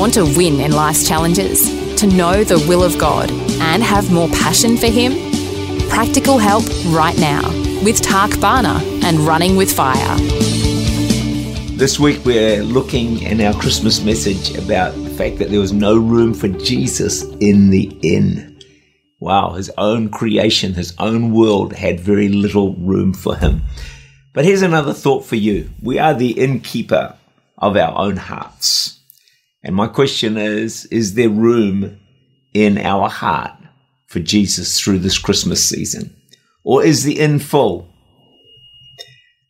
Want to win in life's challenges? To know the will of God and have more passion for Him? Practical help right now with Tak Bhana and Running with Fire. This week we're looking in our Christmas message about the fact that there was no room for Jesus in the inn. Wow, his own creation, his own world had very little room for him. But here's another thought for you. We are the innkeeper of our own hearts. And my question is Is there room in our heart for Jesus through this Christmas season? Or is the inn full?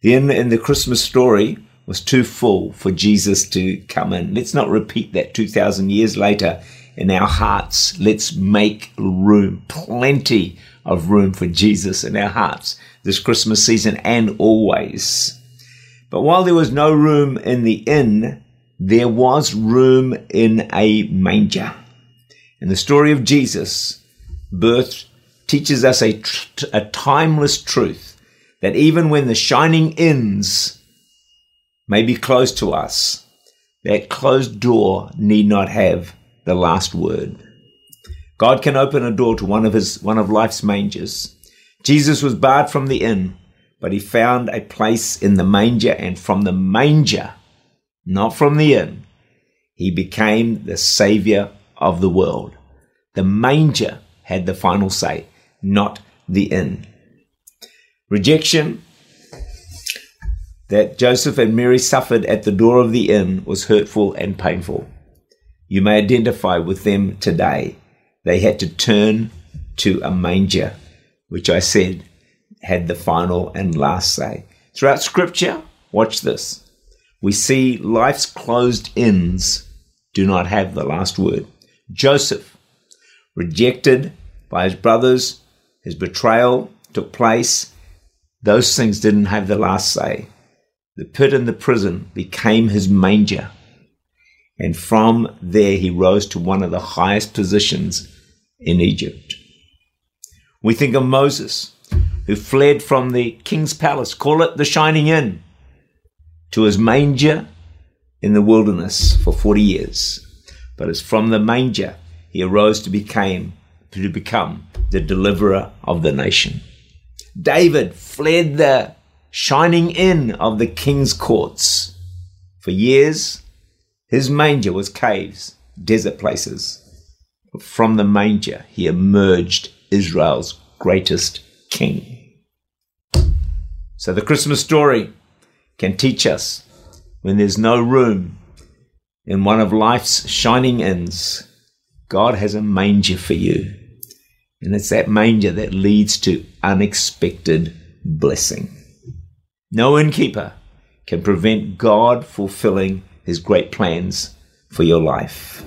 The inn in the Christmas story was too full for Jesus to come in. Let's not repeat that 2,000 years later in our hearts. Let's make room, plenty of room for Jesus in our hearts this Christmas season and always. But while there was no room in the inn, there was room in a manger. And the story of Jesus' birth teaches us a, tr- a timeless truth that even when the shining inns may be closed to us, that closed door need not have the last word. God can open a door to one of his one of life's mangers. Jesus was barred from the inn, but he found a place in the manger and from the manger not from the inn. He became the Savior of the world. The manger had the final say, not the inn. Rejection that Joseph and Mary suffered at the door of the inn was hurtful and painful. You may identify with them today. They had to turn to a manger, which I said had the final and last say. Throughout Scripture, watch this we see life's closed inns do not have the last word. Joseph, rejected by his brothers, his betrayal took place. Those things didn't have the last say. The pit and the prison became his manger. And from there, he rose to one of the highest positions in Egypt. We think of Moses, who fled from the king's palace, call it the Shining Inn, to his manger in the wilderness for 40 years. But it's from the manger he arose to became to become the deliverer of the nation. David fled the shining inn of the king's courts. For years, his manger was caves, desert places. But from the manger, he emerged Israel's greatest king. So the Christmas story can teach us when there's no room in one of life's shining inns, God has a manger for you. And it's that manger that leads to unexpected blessing. No innkeeper can prevent God fulfilling his great plans for your life.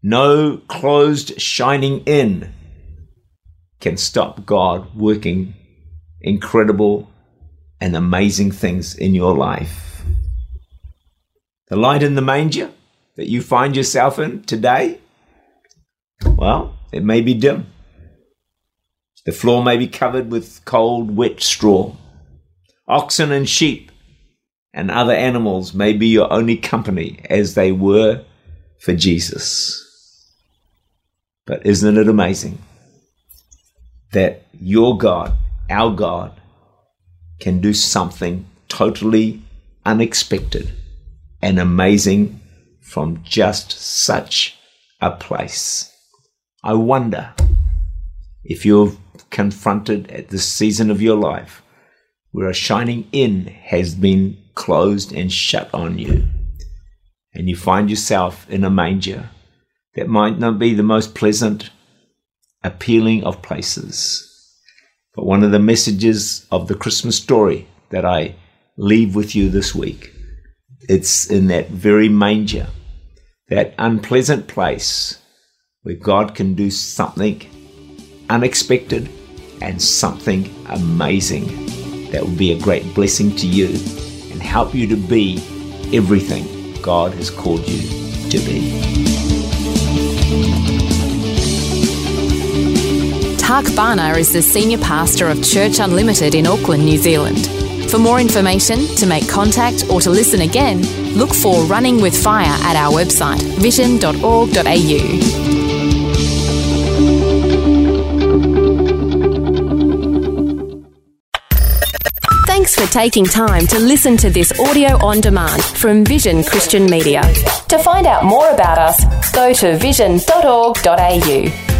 No closed shining inn can stop God working incredible and amazing things in your life. The light in the manger that you find yourself in today, well, it may be dim. The floor may be covered with cold, wet straw. Oxen and sheep and other animals may be your only company as they were for Jesus. But isn't it amazing that your God, our God, can do something totally unexpected and amazing from just such a place. I wonder if you're confronted at this season of your life where a shining inn has been closed and shut on you, and you find yourself in a manger that might not be the most pleasant, appealing of places. But one of the messages of the Christmas story that I leave with you this week It's in that very manger, that unpleasant place where God can do something unexpected and something amazing that will be a great blessing to you and help you to be everything God has called you to be. Tak Bhana is the Senior Pastor of Church Unlimited in Auckland, New Zealand. For more information, to make contact, or to listen again, look for Running with Fire at our website, vision.org.au. Thanks for taking time to listen to this audio on demand from Vision Christian Media. To find out more about us, go to vision.org.au.